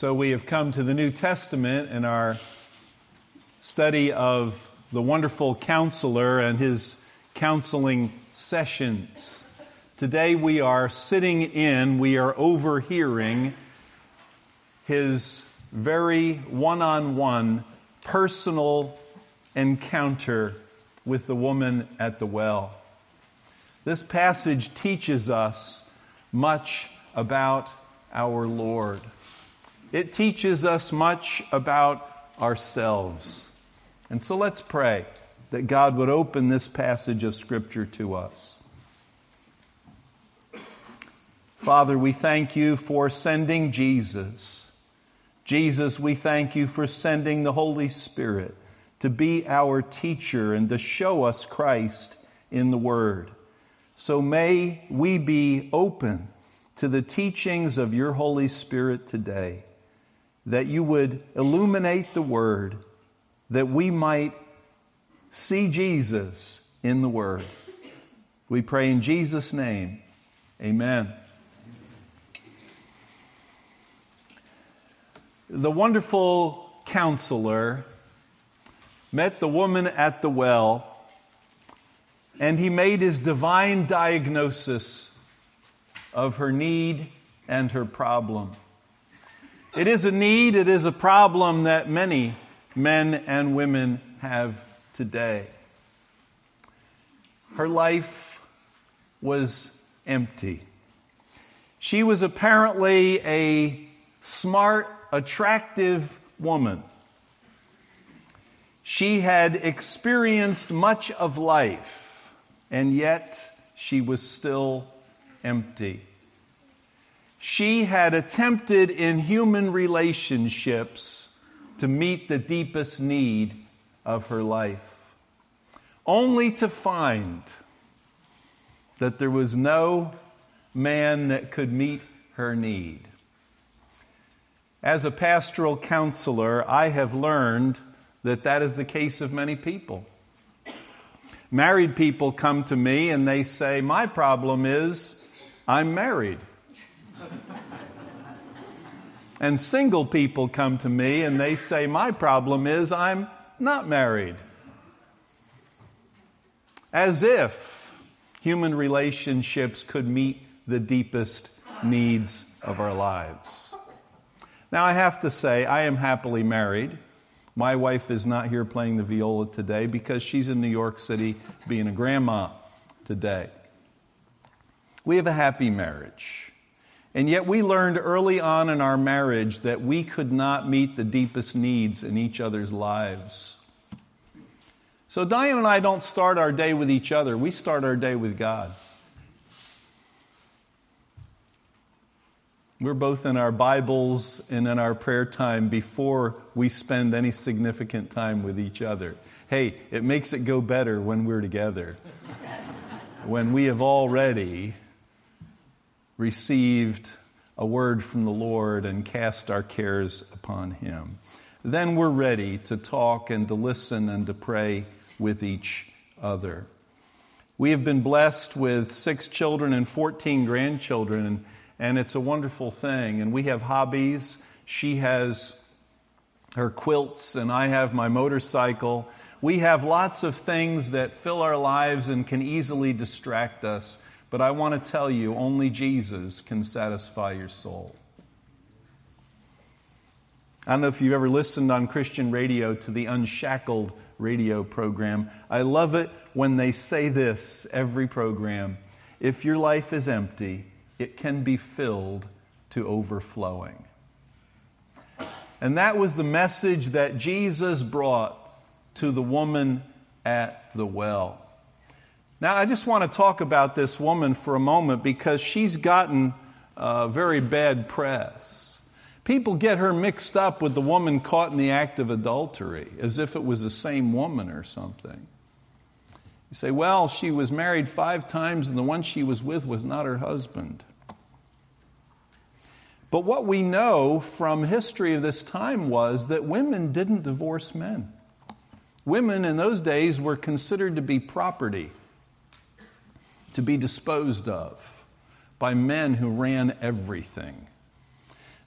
So we have come to the New Testament in our study of the wonderful counselor and his counseling sessions. Today we are sitting in, we are overhearing his very one on one personal encounter with the woman at the well. This passage teaches us much about our Lord. It teaches us much about ourselves. And so let's pray that God would open this passage of Scripture to us. Father, we thank you for sending Jesus. Jesus, we thank you for sending the Holy Spirit to be our teacher and to show us Christ in the Word. So may we be open to the teachings of your Holy Spirit today, that you would illuminate the Word, that we might see Jesus in the Word. We pray in Jesus' name. Amen. The wonderful counselor met the woman at the well, and he made his divine diagnosis of her need and her problem. It is a need, it is a problem that many men and women have today. Her life was empty. She was apparently a smart, attractive woman. She had experienced much of life, and yet she was still empty. She had attempted in human relationships to meet the deepest need of her life, only to find that there was no man that could meet her need. As a pastoral counselor, I have learned that that is the case of many people. Married people come to me and they say, My problem is I'm married. and single people come to me and they say, My problem is I'm not married. As if human relationships could meet the deepest needs of our lives. Now, I have to say, I am happily married. My wife is not here playing the viola today because she's in New York City being a grandma today. We have a happy marriage. And yet, we learned early on in our marriage that we could not meet the deepest needs in each other's lives. So, Diane and I don't start our day with each other, we start our day with God. We're both in our Bibles and in our prayer time before we spend any significant time with each other. Hey, it makes it go better when we're together. when we have already received a word from the Lord and cast our cares upon Him. Then we're ready to talk and to listen and to pray with each other. We have been blessed with six children and 14 grandchildren, and, it's a wonderful thing. And we have hobbies. She has her quilts, and I have my motorcycle. We have lots of things that fill our lives and can easily distract us but I want to tell you, only Jesus can satisfy your soul. I don't know if you've ever listened on Christian radio to the Unshackled radio program. I love it when they say this every program. If your life is empty, it can be filled to overflowing. And that was the message that Jesus brought to the woman at the well. Now, I just want to talk about this woman for a moment because she's gotten uh, very bad press. People get her mixed up with the woman caught in the act of adultery as if it was the same woman or something. You say, well, she was married five times and the one she was with was not her husband. But what we know from history of this time was that women didn't divorce men. Women in those days were considered to be property to be disposed of by men who ran everything.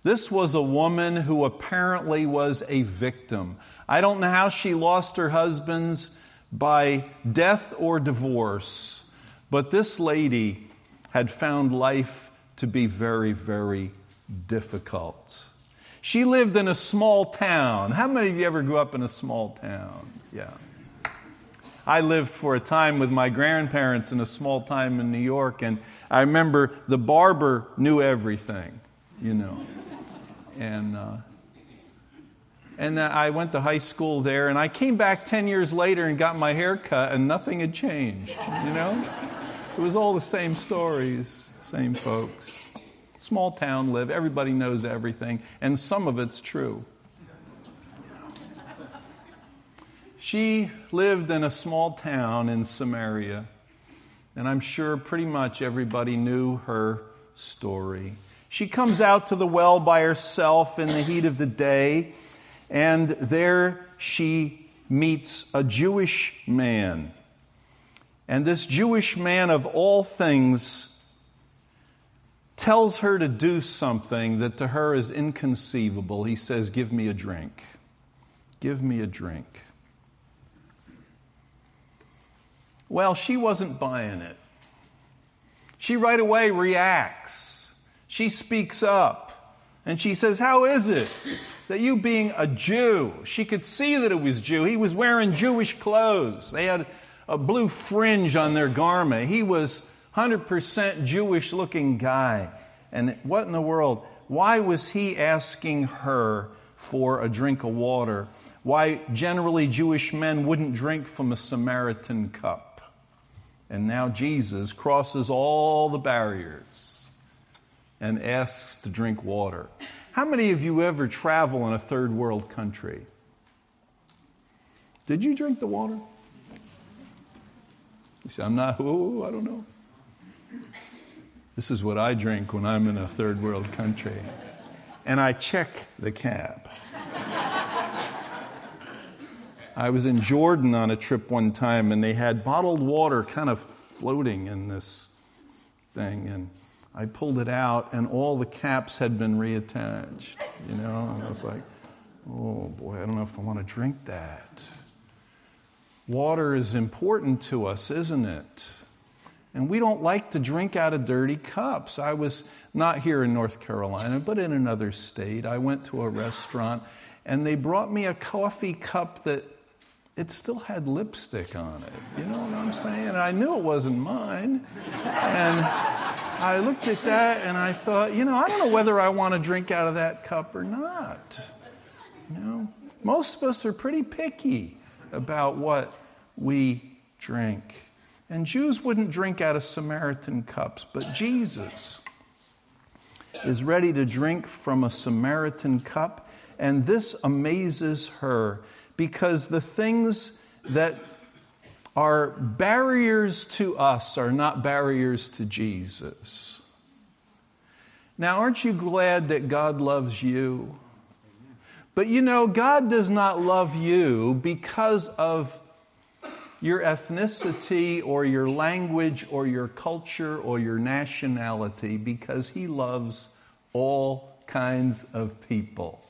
This was a woman who apparently was a victim. I don't know how she lost her husbands by death or divorce, but this lady had found life to be very, very difficult. She lived in a small town. How many of you ever grew up in a small town? Yeah. I lived for a time with my grandparents in a small town in New York, and I remember the barber knew everything, you know. And, uh, and I went to high school there, and I came back 10 years later and got my hair cut, and nothing had changed, you know? It was all the same stories, same folks. Small town live, everybody knows everything, and some of it's true. She lived in a small town in Samaria, and I'm sure pretty much everybody knew her story. She comes out to the well by herself in the heat of the day, and there she meets a Jewish man. And this Jewish man, of all things, tells her to do something that to her is inconceivable. He says, Give me a drink. Give me a drink. Well, she wasn't buying it. She right away reacts. She speaks up and she says, How is it that you being a Jew, she could see that it was Jew. He was wearing Jewish clothes. They had a blue fringe on their garment. He was 100% Jewish looking guy. And what in the world? Why was he asking her for a drink of water? Why generally Jewish men wouldn't drink from a Samaritan cup? And now Jesus crosses all the barriers and asks to drink water. How many of you ever travel in a third world country? Did you drink the water? You say, I'm not, oh, I don't know. This is what I drink when I'm in a third world country. And I check the cap. I was in Jordan on a trip one time, and they had bottled water kind of floating in this thing. And I pulled it out, and all the caps had been reattached, you know? And I was like, oh boy, I don't know if I want to drink that. Water is important to us, isn't it? And we don't like to drink out of dirty cups. I was not here in North Carolina, but in another state. I went to a restaurant and they brought me a coffee cup that it still had lipstick on it. You know what I'm saying? And I knew it wasn't mine. And I looked at that and I thought, you know, I don't know whether I want to drink out of that cup or not. You know, most of us are pretty picky about what we drink. And Jews wouldn't drink out of Samaritan cups, but Jesus is ready to drink from a Samaritan cup, and this amazes her because the things that are barriers to us are not barriers to Jesus. Now, aren't you glad that God loves you? But you know, God does not love you because of your ethnicity or your language or your culture or your nationality, because He loves all kinds of people.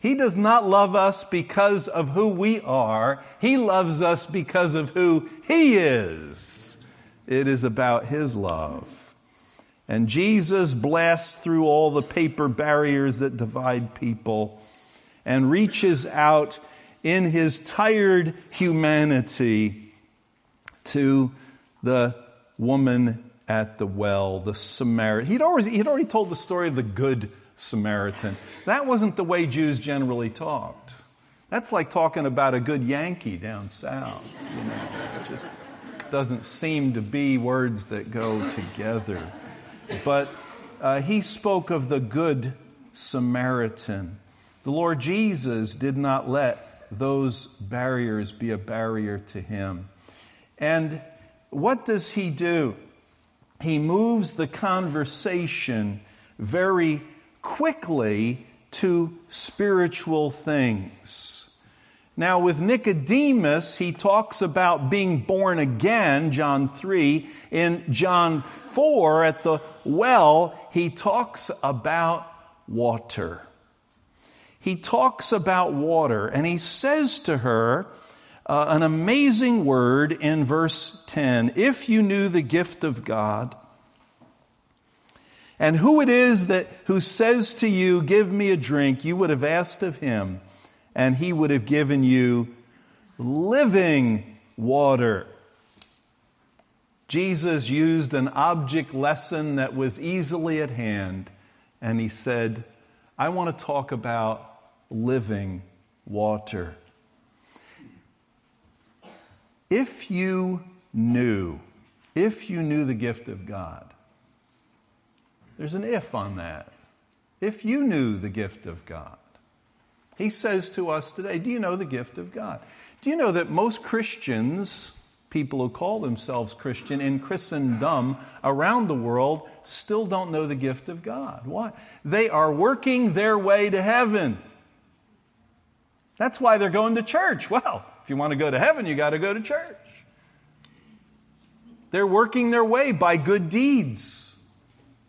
He does not love us because of who we are. He loves us because of who He is. It is about His love. And Jesus blasts through all the paper barriers that divide people and reaches out in His tired humanity to the woman at the well, the Samaritan. He'd already, he'd already told the story of the good Samaritan. That wasn't the way Jews generally talked. That's like talking about a good Yankee down south. You know, it just doesn't seem to be words that go together. But uh, he spoke of the good Samaritan. The Lord Jesus did not let those barriers be a barrier to him. And what does he do? He moves the conversation very quickly to spiritual things. Now, with Nicodemus, he talks about being born again, John 3. In John 4, at the well, he talks about water. He talks about water, and he says to her uh, an amazing word in verse 10 If you knew the gift of God, and who it is that who says to you, Give me a drink, you would have asked of him and he would have given you living water. Jesus used an object lesson that was easily at hand, and he said, I want to talk about living water. If you knew, if you knew the gift of God, there's an if on that. If you knew the gift of God, he says to us today, Do you know the gift of God? Do you know that most Christians, people who call themselves Christian in Christendom around the world, still don't know the gift of God? Why? They are working their way to heaven. That's why they're going to church. Well, if you want to go to heaven, you got to go to church. They're working their way by good deeds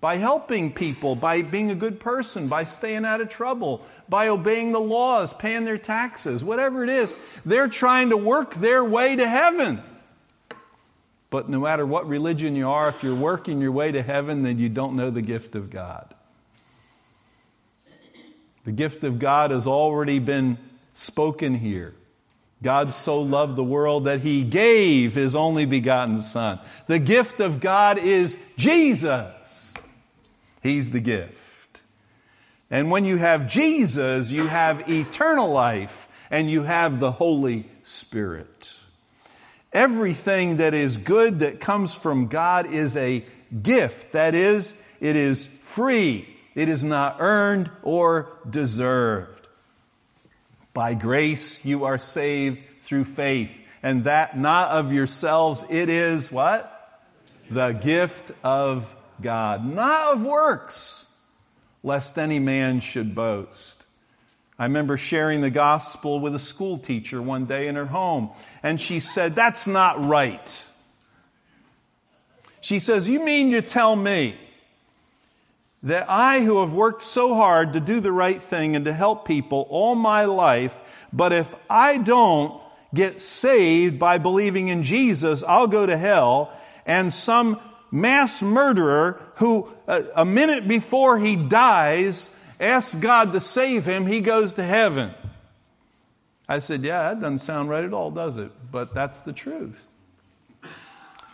by helping people, by being a good person, by staying out of trouble, by obeying the laws, paying their taxes, whatever it is. They're trying to work their way to heaven. But no matter what religion you are, if you're working your way to heaven, then you don't know the gift of God. The gift of God has already been spoken here. God so loved the world that he gave his only begotten Son. The gift of God is Jesus. He's the gift. And when you have Jesus, you have eternal life and you have the Holy Spirit. Everything that is good that comes from God is a gift. That is, it is free. It is not earned or deserved. By grace you are saved through faith. And that not of yourselves, it is what? The gift of God, not of works, lest any man should boast. I remember sharing the gospel with a school teacher one day in her home, and she said, That's not right. She says, You mean to tell me that I, who have worked so hard to do the right thing and to help people all my life, but if I don't get saved by believing in Jesus, I'll go to hell, and some mass murderer who, uh, a minute before he dies, asks God to save him, he goes to heaven. I said, Yeah, that doesn't sound right at all, does it? But that's the truth.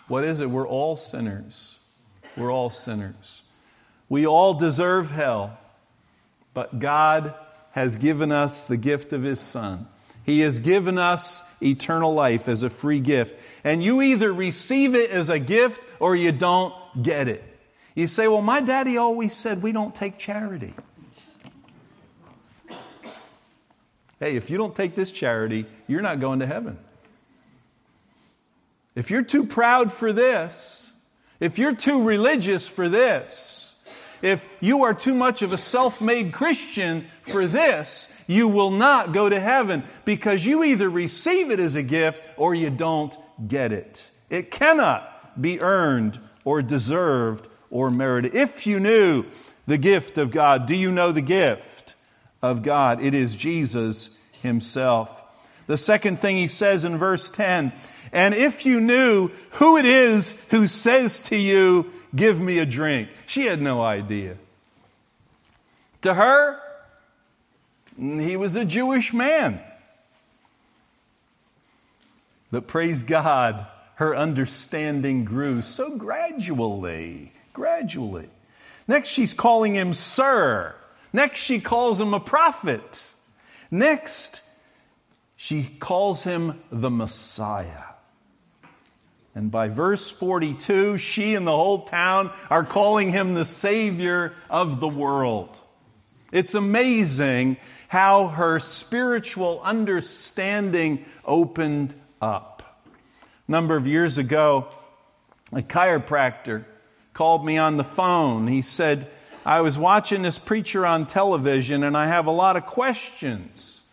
What is it? We're all sinners. We're all sinners. We all deserve hell, but God has given us the gift of His Son. He has given us eternal life as a free gift. And you either receive it as a gift or you don't get it. You say, Well, my daddy always said we don't take charity. Hey, if you don't take this charity, you're not going to heaven. If you're too proud for this, if you're too religious for this, if you are too much of a self made Christian for this, you will not go to heaven because you either receive it as a gift or you don't get it. It cannot be earned or deserved or merited. If you knew the gift of God, do you know the gift of God? It is Jesus Himself. The second thing He says in verse 10 and if you knew who it is who says to you, Give me a drink. She had no idea. To her, he was a Jewish man. But praise God, her understanding grew so gradually, gradually. Next, she's calling him sir. Next, she calls him a prophet. Next, she calls him the Messiah. And by verse 42, she and the whole town are calling him the Savior of the world. It's amazing how her spiritual understanding opened up. A number of years ago, a chiropractor called me on the phone. He said, I was watching this preacher on television and I have a lot of questions.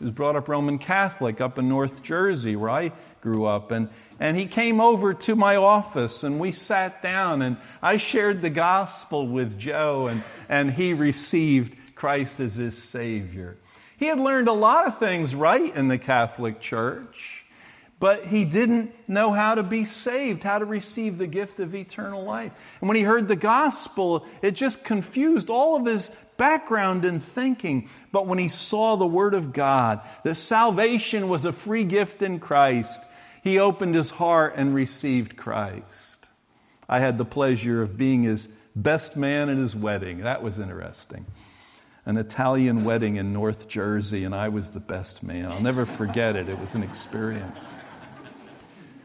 He was brought up Roman Catholic up in North Jersey, where I grew up. And, and he came over to my office and we sat down and I shared the gospel with Joe and, and he received Christ as his Savior. He had learned a lot of things right in the Catholic Church, but he didn't know how to be saved, how to receive the gift of eternal life. And when he heard the gospel, it just confused all of his background in thinking. But when he saw the Word of God, that salvation was a free gift in Christ, he opened his heart and received Christ. I had the pleasure of being his best man at his wedding. That was interesting an Italian wedding in North Jersey, and I was the best man. I'll never forget it. It was an experience.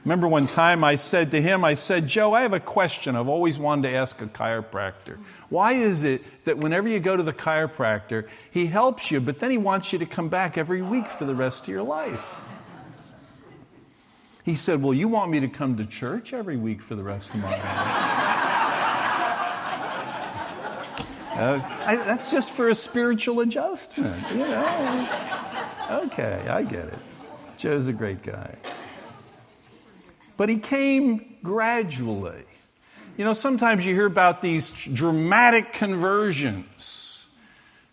Remember one time I said to him, I said, Joe, I have a question I've always wanted to ask a chiropractor. Why is it that whenever you go to the chiropractor, he helps you, but then he wants you to come back every week for the rest of your life? He said, Well, you want me to come to church every week for the rest of my life. Uh, I, that's just for a spiritual adjustment, you know. Okay, I get it. Joe's a great guy. But he came gradually. You know, sometimes you hear about these dramatic conversions.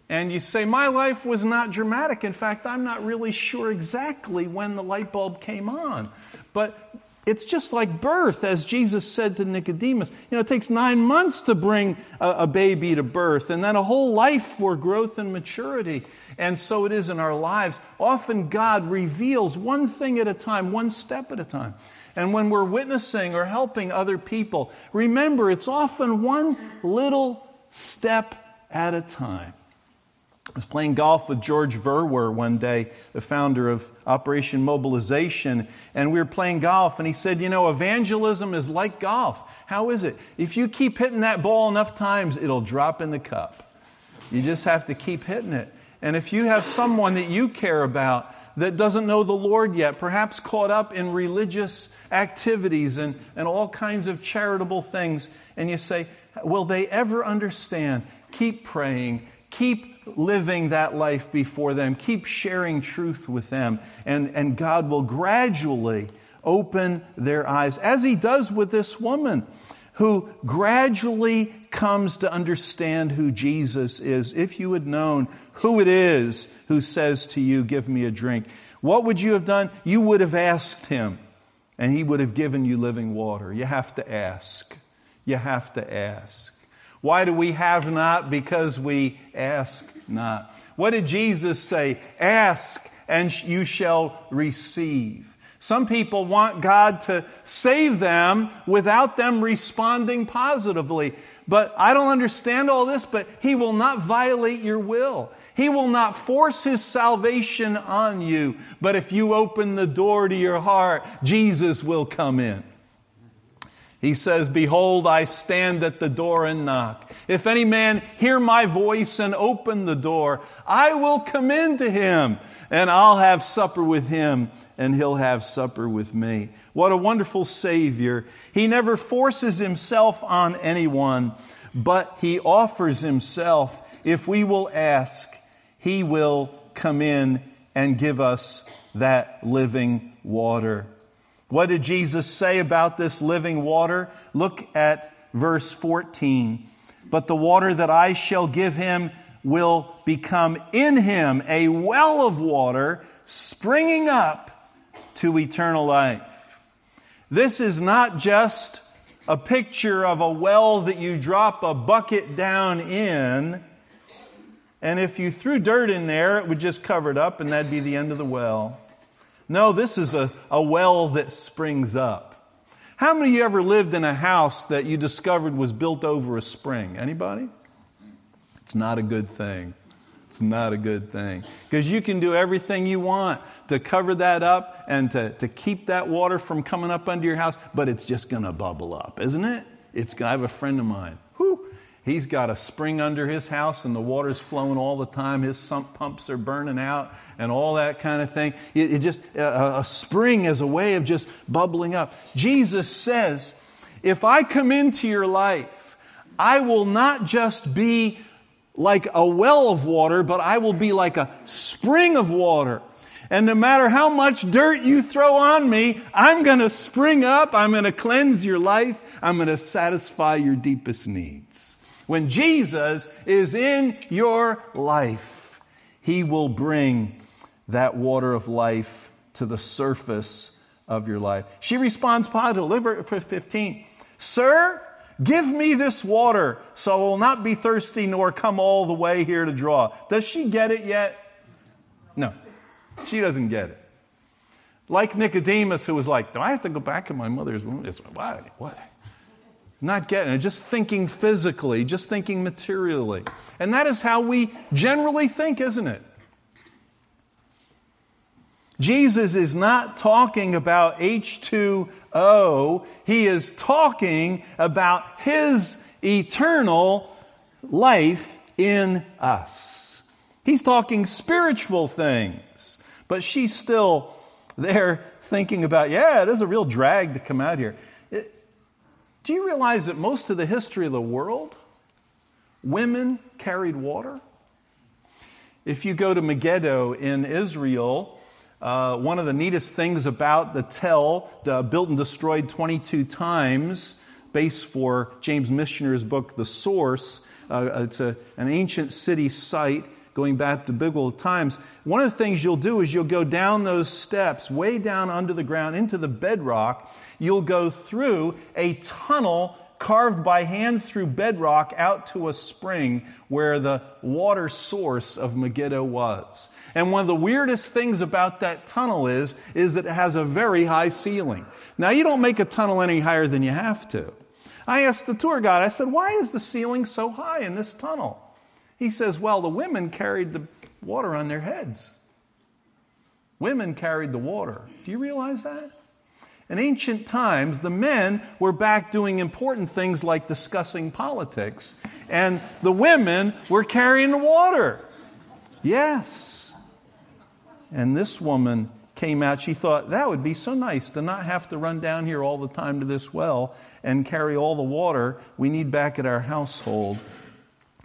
And you say, My life was not dramatic. In fact, I'm not really sure exactly when the light bulb came on. But it's just like birth, as Jesus said to Nicodemus. You know, it takes nine months to bring a, a, baby to birth, and then a whole life for growth and maturity. And so it is in our lives. Often God reveals one thing at a time, one step at a time. And when we're witnessing or helping other people, remember it's often one little step at a time. I was playing golf with George Verwer one day, the founder of Operation Mobilization, and we were playing golf, and he said, You know, evangelism is like golf. How is it? If you keep hitting that ball enough times, it'll drop in the cup. You just have to keep hitting it. And if you have someone that you care about that doesn't know the Lord yet, perhaps caught up in religious activities and, and all kinds of charitable things, and you say, Will they ever understand? Keep praying, keep living that life before them. Keep sharing truth with them. And, and God will gradually open their eyes, as He does with this woman who gradually comes to understand who Jesus is. If you had known who it is who says to you, Give me a drink, what would you have done? You would have asked Him, and He would have given you living water. You have to ask. You have to ask. Why do we have not? Because we ask not. What did Jesus say? Ask and you shall receive. Some people want God to save them without them responding positively. But I don't understand all this, but He will not violate your will. He will not force His salvation on you. But if you open the door to your heart, Jesus will come in. He says, Behold, I stand at the door and knock. If any man hear my voice and open the door, I will come in to him and I'll have supper with him and he'll have supper with me. What a wonderful Savior. He never forces himself on anyone, but he offers himself. If we will ask, he will come in and give us that living water. What did Jesus say about this living water? Look at verse 14. But the water that I shall give him will become in him a well of water springing up to eternal life. This is not just a picture of a well that you drop a bucket down in, and if you threw dirt in there, it would just cover it up, and that'd be the end of the well. No, this is a, a well that springs up. How many of you ever lived in a house that you discovered was built over a spring? Anybody? It's not a good thing. It's not a good thing. Because you can do everything you want to cover that up and to, to keep that water from coming up under your house, but it's just going to bubble up, isn't it? It's, I have a friend of mine. He's got a spring under his house and the water's flowing all the time. His sump pumps are burning out and all that kind of thing. It, it just, a, a spring is a way of just bubbling up. Jesus says, if I come into your life, I will not just be like a well of water, but I will be like a spring of water. And no matter how much dirt you throw on me, I'm going to spring up. I'm going to cleanse your life. I'm going to satisfy your deepest needs. When Jesus is in your life, he will bring that water of life to the surface of your life. She responds positively. At 15. Sir, give me this water so I will not be thirsty nor come all the way here to draw. Does she get it yet? No, she doesn't get it. Like Nicodemus, who was like, Do I have to go back in my mother's womb? It's, what? What? Not getting it, just thinking physically, just thinking materially. And that is how we generally think, isn't it? Jesus is not talking about H2O, he is talking about his eternal life in us. He's talking spiritual things, but she's still there thinking about, yeah, it is a real drag to come out here. Do you realize that most of the history of the world, women carried water? If you go to Megiddo in Israel, uh, one of the neatest things about the Tell, uh, built and destroyed 22 times, base for James Michener's book, The Source. Uh, it's a, an ancient city site going back to biblical times. One of the things you'll do is you'll go down those steps, way down under the ground into the bedrock. You'll go through a tunnel carved by hand through bedrock out to a spring where the water source of Megiddo was. And one of the weirdest things about that tunnel is, is that it has a very high ceiling. Now, you don't make a tunnel any higher than you have to. I asked the tour guide, I said, why is the ceiling so high in this tunnel? He says, well, the women carried the water on their heads. Women carried the water. Do you realize that? In ancient times, the men were back doing important things like discussing politics, and the women were carrying the water. Yes. And this woman came out, she thought, that would be so nice to not have to run down here all the time to this well and carry all the water we need back at our household.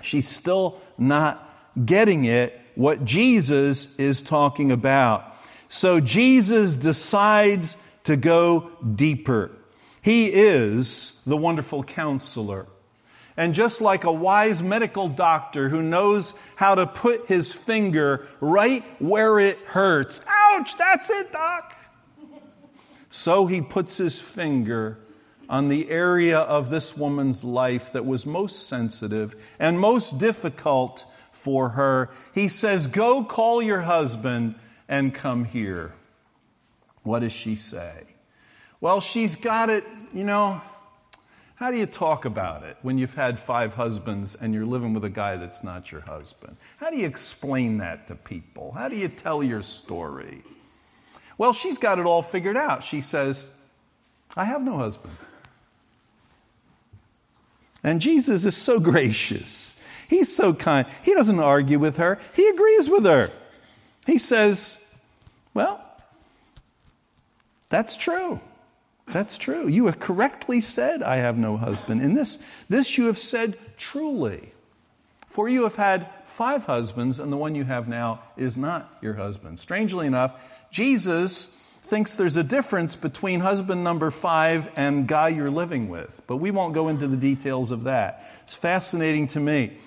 She's still not getting it, what Jesus is talking about. So Jesus decides to go deeper. He is the wonderful counselor. And just like a wise medical doctor who knows how to put his finger right where it hurts, ouch, that's it, doc. So he puts his finger on the area of this woman's life that was most sensitive and most difficult for her. He says, Go call your husband and come here. What does she say? Well, she's got it, you know. How do you talk about it when you've had five husbands and you're living with a guy that's not your husband? How do you explain that to people? How do you tell your story? Well, she's got it all figured out. She says, I have no husband. And Jesus is so gracious. He's so kind. He doesn't argue with her, he agrees with her. He says, Well, that's true. That's true. You have correctly said, I have no husband. In this, this you have said truly. For you have had five husbands, and the one you have now is not your husband. Strangely enough, Jesus thinks there's a difference between husband number five and guy you're living with. But we won't go into the details of that. It's fascinating to me.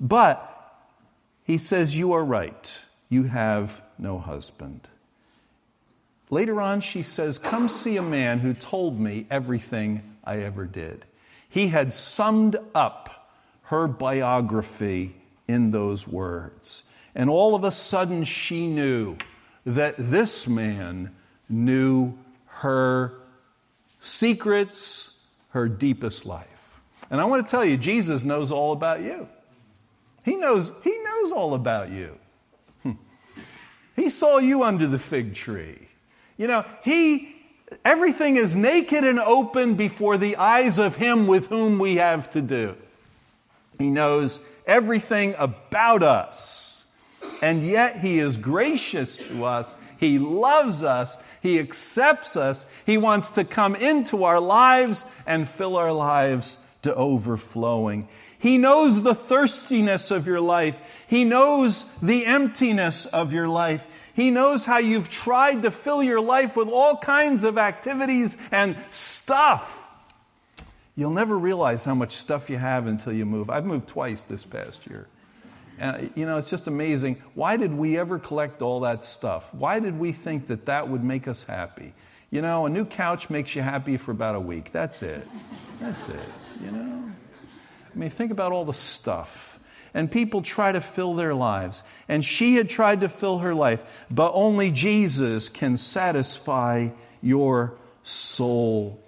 But he says, You are right. You have no husband. Later on, she says, Come see a man who told me everything I ever did. He had summed up her biography in those words. And all of a sudden, she knew that this man knew her secrets, her deepest life. And I want to tell you, Jesus knows all about you. He knows, he knows all about you. Hmm. He saw you under the fig tree. You know, he, everything is naked and open before the eyes of him with whom we have to do. He knows everything about us. And yet he is gracious to us. He loves us. He accepts us. He wants to come into our lives and fill our lives to overflowing. He knows the thirstiness of your life. He knows the emptiness of your life. He knows how you've tried to fill your life with all kinds of activities and stuff. You'll never realize how much stuff you have until you move. I've moved twice this past year. And, you know, it's just amazing. Why did we ever collect all that stuff? Why did we think that that would make us happy? You know, a new couch makes you happy for about a week. That's it. That's it, you know? I mean, think about all the stuff and people try to fill their lives. And she had tried to fill her life, but only Jesus can satisfy your soul.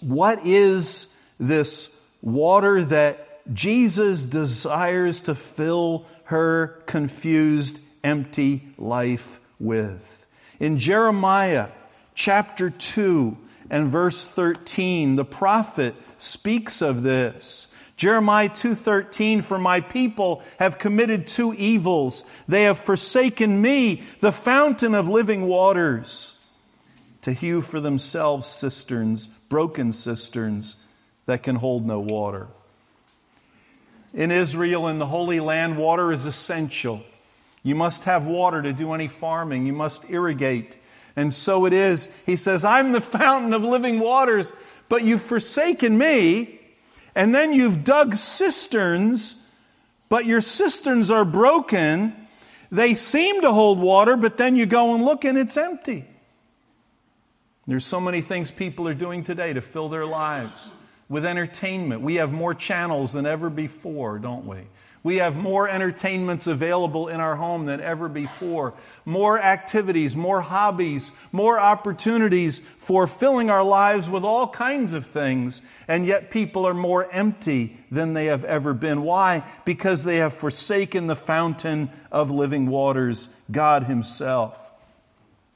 What is this water that Jesus desires to fill her confused, empty life with? In Jeremiah chapter 2 and verse 13, the prophet speaks of this. Jeremiah 2:13 for my people have committed two evils they have forsaken me the fountain of living waters to hew for themselves cisterns broken cisterns that can hold no water in Israel in the Holy Land water is essential. You must have water to do any farming. You must irrigate. And so it is. He says I'm the fountain of living waters but you've forsaken me and then you've dug cisterns, but your cisterns are broken. They seem to hold water, but then you go and look and it's empty. There's so many things people are doing today to fill their lives with entertainment. We have more channels than ever before, don't we? We have more entertainments available in our home than ever before, more activities, more hobbies, more opportunities for filling our lives with all kinds of things, and yet people are more empty than they have ever been. Why? Because they have forsaken the fountain of living waters, God Himself.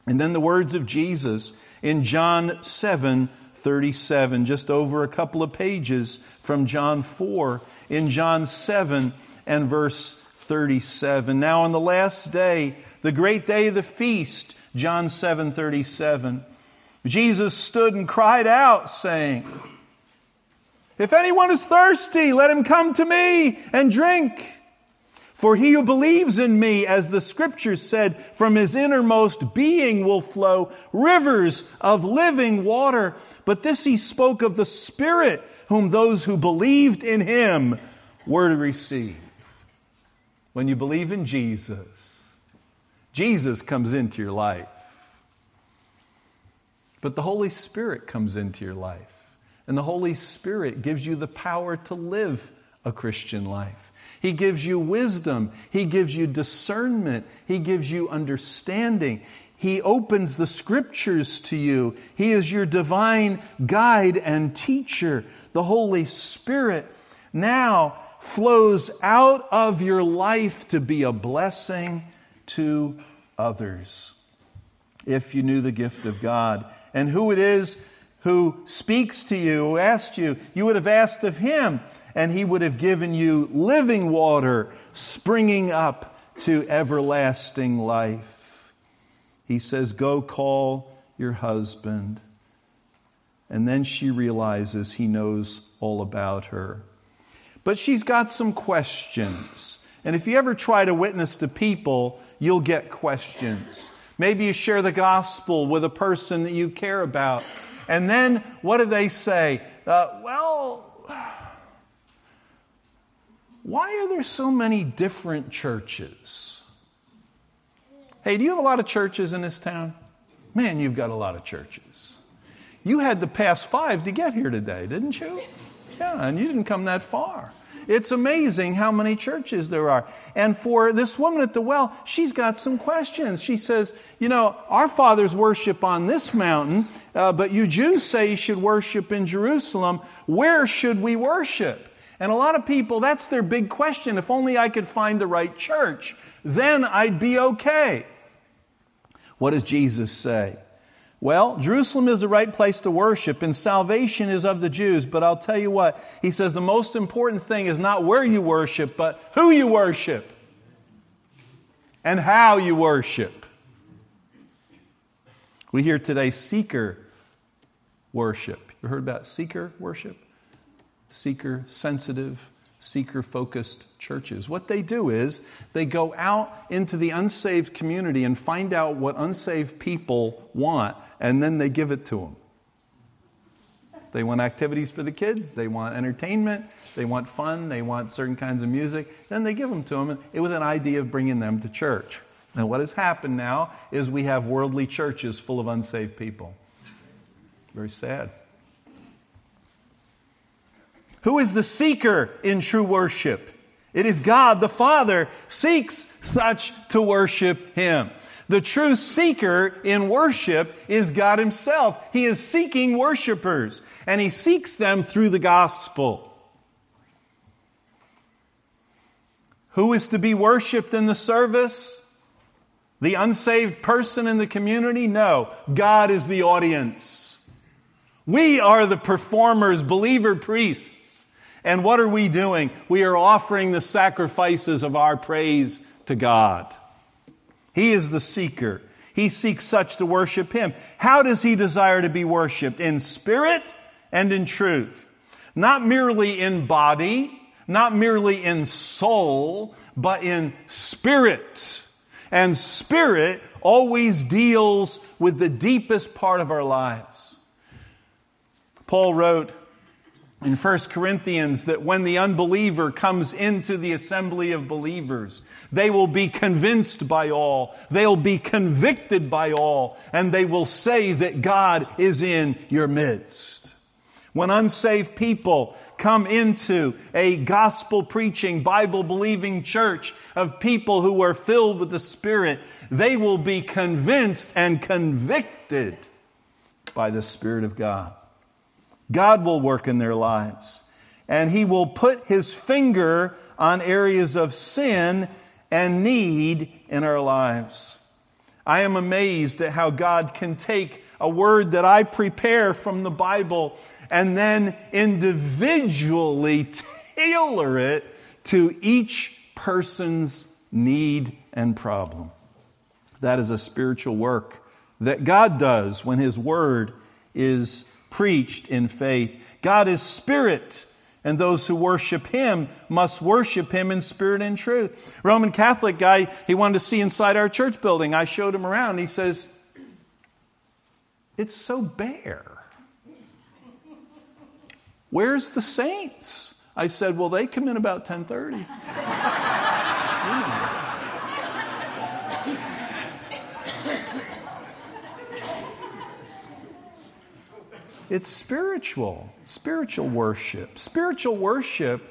And then the words of Jesus in John 7 37, just over a couple of pages from John 4. In John 7, and verse 37. Now, on the last day, the great day of the feast, John 7 37, Jesus stood and cried out, saying, If anyone is thirsty, let him come to me and drink. For he who believes in me, as the scriptures said, from his innermost being will flow rivers of living water. But this he spoke of the Spirit, whom those who believed in him were to receive when you believe in Jesus, Jesus comes into your life. But the Holy Spirit comes into your life. And the Holy Spirit gives you the power to live a Christian life. He gives you wisdom. He gives you discernment. He gives you understanding. He opens the scriptures to you. He is your divine guide and teacher. The Holy Spirit now flows out of your life to be a blessing to others. If you knew the gift of God and who it is who speaks to you, who asked you, you would have asked of him, and he would have given you living water springing up to everlasting life. He says, Go call your husband. And then she realizes he knows all about her. But she's got some questions. And if you ever try to witness to people, you'll get questions. Maybe you share the gospel with a person that you care about. And then what do they say? Uh, well, why are there so many different churches? Hey, do you have a lot of churches in this town? Man, you've got a lot of churches. You had to pass five to get here today, didn't you? Yeah, and you didn't come that far. It's amazing how many churches there are. And for this woman at the well, she's got some questions. She says, You know, our fathers worship on this mountain, uh, but you Jews say you should worship in Jerusalem. Where should we worship? And a lot of people, that's their big question. If only I could find the right church, then I'd be okay. What does Jesus say? Well, Jerusalem is the right place to worship, and salvation is of the Jews. But I'll tell you what, he says the most important thing is not where you worship, but who you worship and how you worship. We hear today seeker worship. You heard about seeker worship? seeker sensitive, seeker focused churches. What they do is they go out into the unsaved community and find out what unsaved people want, and then they give it to them. They want activities for the kids, they want entertainment, they want fun, they want certain kinds of music. Then they give them to them with an idea of bringing them to church. And what has happened now is we have worldly churches full of unsaved people. Very sad. Who is the seeker in true worship? It is God the Father seeks such to worship Him. The true seeker in worship is God Himself. He is seeking worshipers, and He seeks them through the gospel. Who is to be worshiped in the service? The unsaved person in the community? No, God is the audience. We are the performers, believer priests. And what are we doing? We are offering the sacrifices of our praise to God. He is the seeker. He seeks such to worship Him. How does He desire to be worshiped? In spirit and in truth. Not merely in body, not merely in soul, but in spirit. And spirit always deals with the deepest part of our lives. Paul wrote in 1 Corinthians that when the unbeliever comes into the assembly of believers, they will be convinced by all, they'll be convicted by all, and they will say that God is in your midst. When unsaved people come into a gospel preaching, Bible believing church of people who are filled with the Spirit, they will be convinced and convicted by the Spirit of God. God will work in their lives, and He will put His finger on areas of sin and need in our lives. I am amazed at how God can take a word that I prepare from the Bible and then individually tailor it to each person's need and problem. That is a spiritual work that God does when His Word is preached in faith. God is Spirit, and those who worship Him must worship Him in spirit and truth. Roman Catholic guy, he wanted to see inside our church building. I showed him around. He says, It's so bare. Where's the saints? I said, Well, they come in about 1030. It's spiritual, spiritual worship. Spiritual worship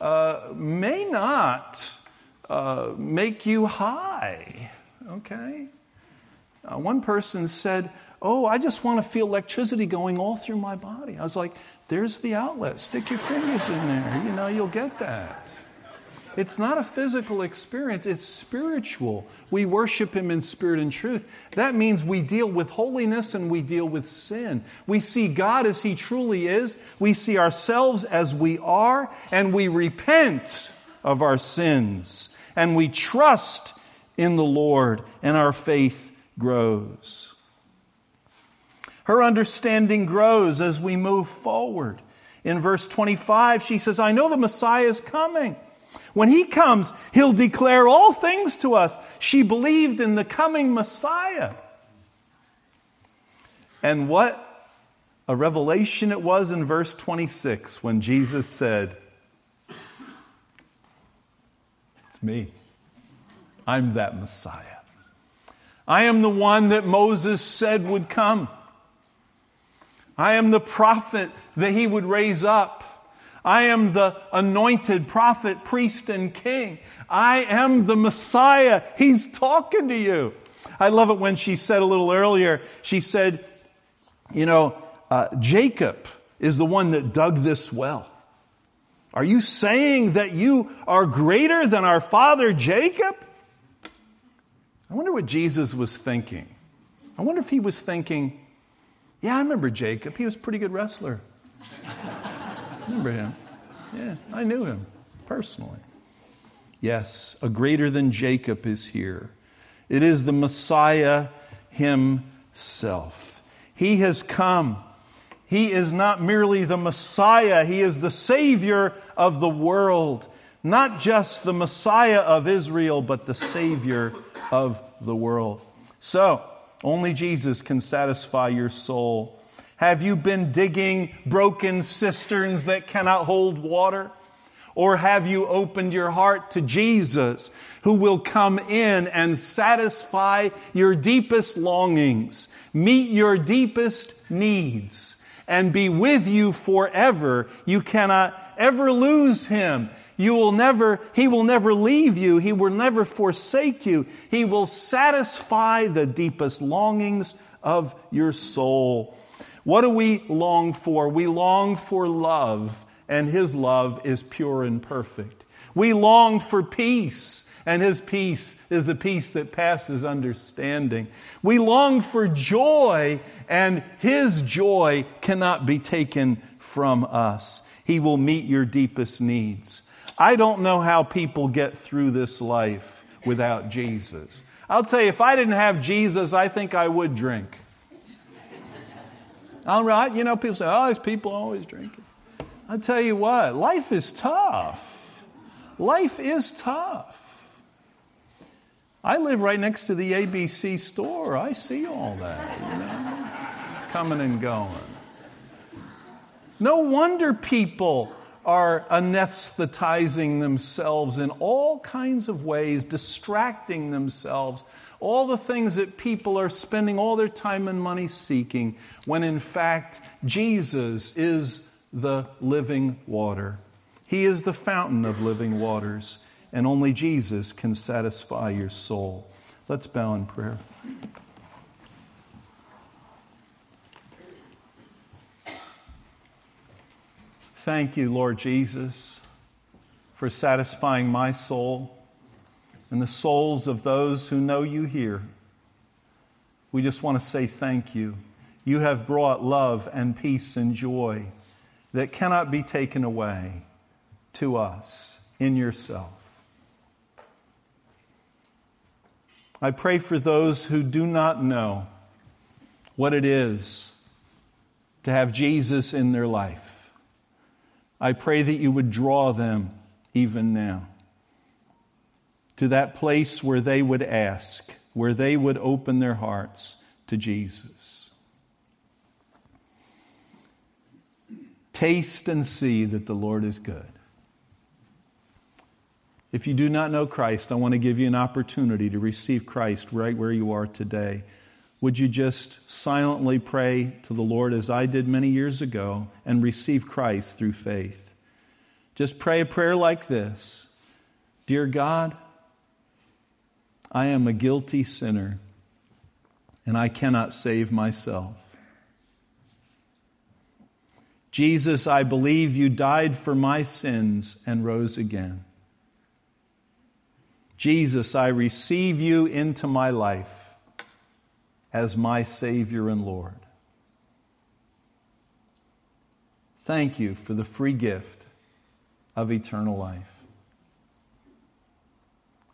uh, may not uh, make you high, okay? Uh, one person said, Oh, I just want to feel electricity going all through my body. I was like, there's the outlet. Stick your fingers in there. You know, you'll get that. It's not a physical experience, it's spiritual. We worship Him in spirit and truth. That means we deal with holiness and we deal with sin. We see God as He truly is, we see ourselves as we are, and we repent of our sins. And we trust in the Lord, and our faith grows. Her understanding grows as we move forward. In verse 25, she says, I know the Messiah is coming. When he comes, he'll declare all things to us. She believed in the coming Messiah. And what a revelation it was in verse 26 when Jesus said, It's me. I'm that Messiah. I am the one that Moses said would come. I am the prophet that he would raise up. I am the anointed prophet, priest, and king. I am the Messiah. He's talking to you. I love it when she said a little earlier, she said, You know, uh, Jacob is the one that dug this well. Are you saying that you are greater than our father Jacob? I wonder what Jesus was thinking. I wonder if he was thinking, yeah, I remember Jacob. He was a pretty good wrestler. Remember him. Yeah, I knew him personally. Yes, a greater than Jacob is here. It is the Messiah himself. He has come. He is not merely the Messiah, He is the Savior of the world. Not just the Messiah of Israel, but the Savior of the world. So, only Jesus can satisfy your soul. Have you been digging broken cisterns that cannot hold water? Or have you opened your heart to Jesus, who will come in and satisfy your deepest longings, meet your deepest needs, and be with you forever? You cannot ever lose him. You will never, he will never leave you. He will never forsake you. He will satisfy the deepest longings of your soul. What do we long for? We long for love, and his love is pure and perfect. We long for peace, and his peace is the peace that passes understanding. We long for joy, and his joy cannot be taken from us. He will meet your deepest needs. I don't know how people get through this life without Jesus. I'll tell you, if I didn't have Jesus, I think I would drink. All right, you know, people say, oh, these people always drinking. I tell you what, life is tough. Life is tough. I live right next to the ABC store. I see all that, you know, coming and going. No wonder people are anesthetizing themselves in all kinds of ways, distracting themselves, all the things that people are spending all their time and money seeking, when in fact, Jesus is the living water. He is the fountain of living waters, and only Jesus can satisfy your soul. Let's bow in prayer. Thank you, Lord Jesus, for satisfying my soul and the souls of those who know you here. We just want to say thank you. You have brought love and peace and joy that cannot be taken away to us in yourself. I pray for those who do not know what it is to have Jesus in their life. I pray that you would draw them even now to that place where they would ask, where they would open their hearts to Jesus. Taste and see that the Lord is good. If you do not know Christ, I want to give you an opportunity to receive Christ right where you are today would you just silently pray to the Lord as I did many years ago and receive Christ through faith? Just pray a prayer like this Dear God, I am a guilty sinner and I cannot save myself. Jesus, I believe you died for my sins and rose again. Jesus, I receive you into my life as my Savior and Lord. Thank you for the free gift of eternal life.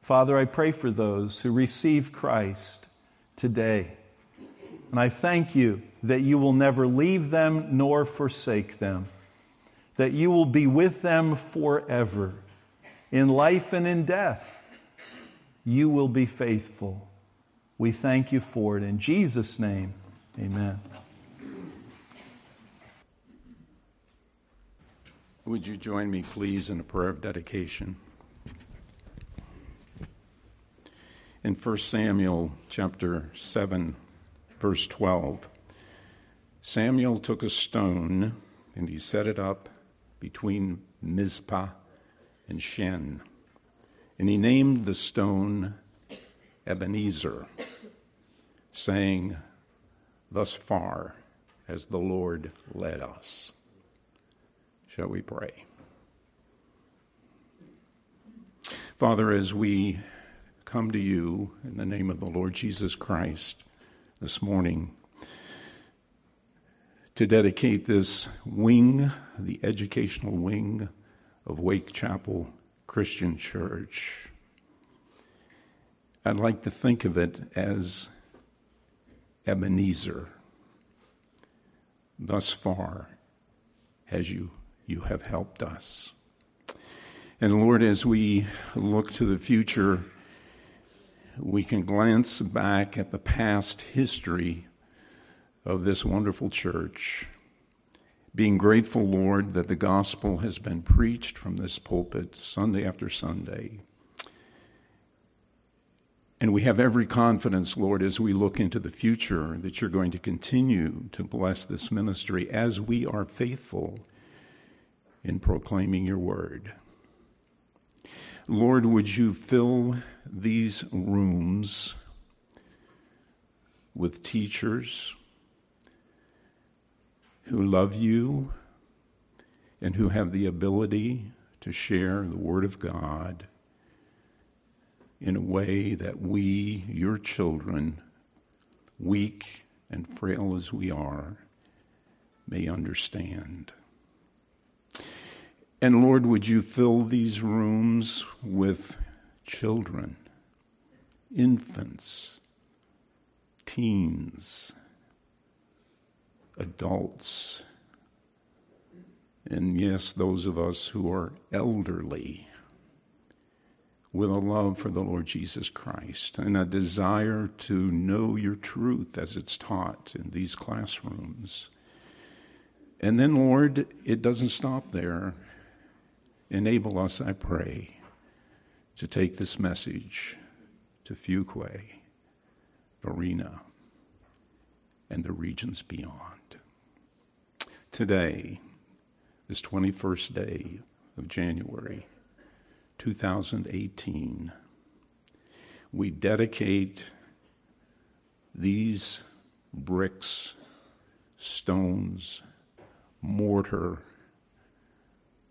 Father, I pray for those who receive Christ today. And I thank you that you will never leave them nor forsake them, that you will be with them forever. In life and in death, you will be faithful. We thank you for it. In Jesus' name, amen. Would you join me, please, in a prayer of dedication? In 1 Samuel chapter 7, verse 12, Samuel took a stone and he set it up between Mizpah and Shen. And he named the stone Ebenezer, saying, Thus far as the Lord led us. Shall we pray? Father, as we come to you in the name of the Lord Jesus Christ this morning to dedicate this wing, the educational wing of Wake Chapel Christian Church I'd like to think of it as Ebenezer, thus far as you, you have helped us. And Lord, as we look to the future, we can glance back at the past history of this wonderful church, being grateful, Lord, that the gospel has been preached from this pulpit Sunday after Sunday. And we have every confidence, Lord, as we look into the future, that you're going to continue to bless this ministry as we are faithful in proclaiming your word. Lord, would you fill these rooms with teachers who love you and who have the ability to share the Word of God in a way that we, your children, weak and frail as we are, may understand. And Lord, would you fill these rooms with children, infants, teens, adults, and yes, those of us who are elderly, with a love for the Lord Jesus Christ and a desire to know your truth as it's taught in these classrooms. And then, Lord, it doesn't stop there. Enable us, I pray, to take this message to Fuquay, Varina, and the regions beyond. Today, this 21st day of January 2018, we dedicate these bricks, stones, mortar,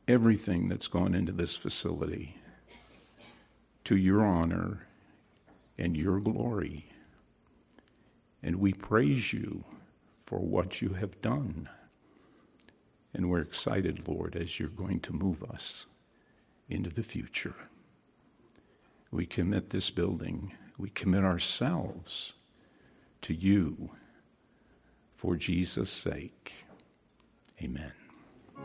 everything that's gone into this facility to your honor and your glory. And we praise you for what you have done. And we're excited, Lord, as you're going to move us into the future. We commit this building, we commit ourselves to you for Jesus' sake. Amen.